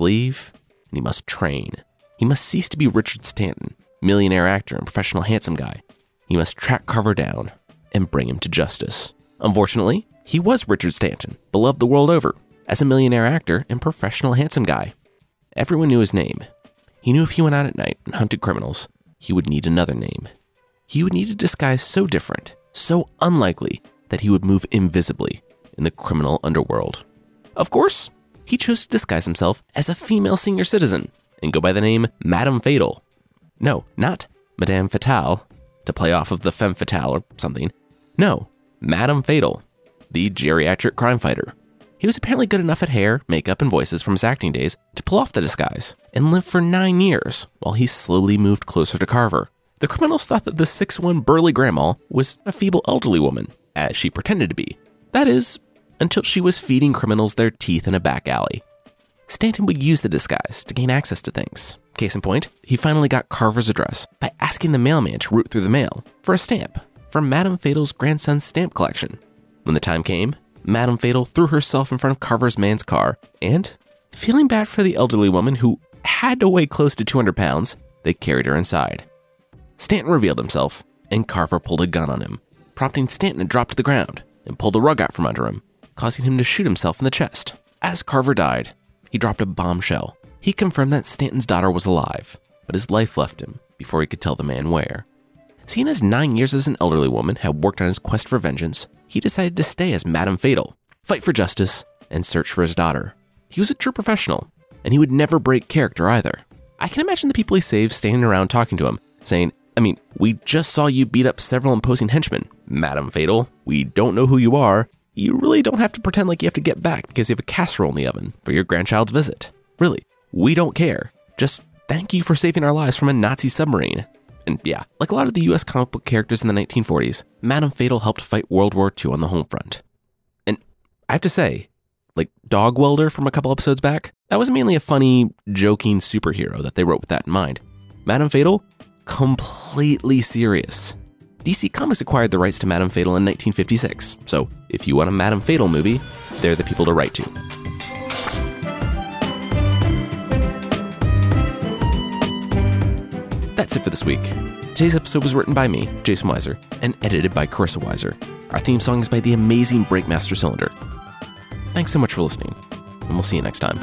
leave and he must train. He must cease to be Richard Stanton, millionaire actor and professional handsome guy. He must track Carver down and bring him to justice. Unfortunately, he was Richard Stanton, beloved the world over, as a millionaire actor and professional handsome guy. Everyone knew his name. He knew if he went out at night and hunted criminals, he would need another name. He would need a disguise so different, so unlikely, that he would move invisibly in the criminal underworld. Of course, he chose to disguise himself as a female senior citizen and go by the name Madame Fatal. No, not Madame Fatale, to play off of the femme fatale or something. No, Madame Fatal, the geriatric crime fighter. He was apparently good enough at hair, makeup, and voices from his acting days to pull off the disguise and live for nine years while he slowly moved closer to Carver. The criminals thought that the 6'1 burly grandma was a feeble elderly woman, as she pretended to be. That is, until she was feeding criminals their teeth in a back alley. Stanton would use the disguise to gain access to things. Case in point, he finally got Carver's address by asking the mailman to route through the mail for a stamp from Madame Fatal's grandson's stamp collection. When the time came, Madame Fatal threw herself in front of Carver's man's car, and, feeling bad for the elderly woman who had to weigh close to 200 pounds, they carried her inside. Stanton revealed himself, and Carver pulled a gun on him, prompting Stanton to drop to the ground and pull the rug out from under him, causing him to shoot himself in the chest. As Carver died, he dropped a bombshell. He confirmed that Stanton's daughter was alive, but his life left him before he could tell the man where. Seeing as nine years as an elderly woman had worked on his quest for vengeance, he decided to stay as Madame Fatal, fight for justice, and search for his daughter. He was a true professional, and he would never break character either. I can imagine the people he saved standing around talking to him, saying, I mean, we just saw you beat up several imposing henchmen. Madame Fatal, we don't know who you are. You really don't have to pretend like you have to get back because you have a casserole in the oven for your grandchild's visit. Really, we don't care. Just thank you for saving our lives from a Nazi submarine. And yeah, like a lot of the US comic book characters in the 1940s, Madame Fatal helped fight World War II on the home front. And I have to say, like Dog Welder from a couple episodes back, that was mainly a funny, joking superhero that they wrote with that in mind. Madame Fatal, completely serious. DC Comics acquired the rights to Madame Fatal in 1956, so if you want a Madame Fatal movie, they're the people to write to. That's it for this week. Today's episode was written by me, Jason Weiser, and edited by Carissa Weiser. Our theme song is by the amazing Breakmaster Cylinder. Thanks so much for listening, and we'll see you next time.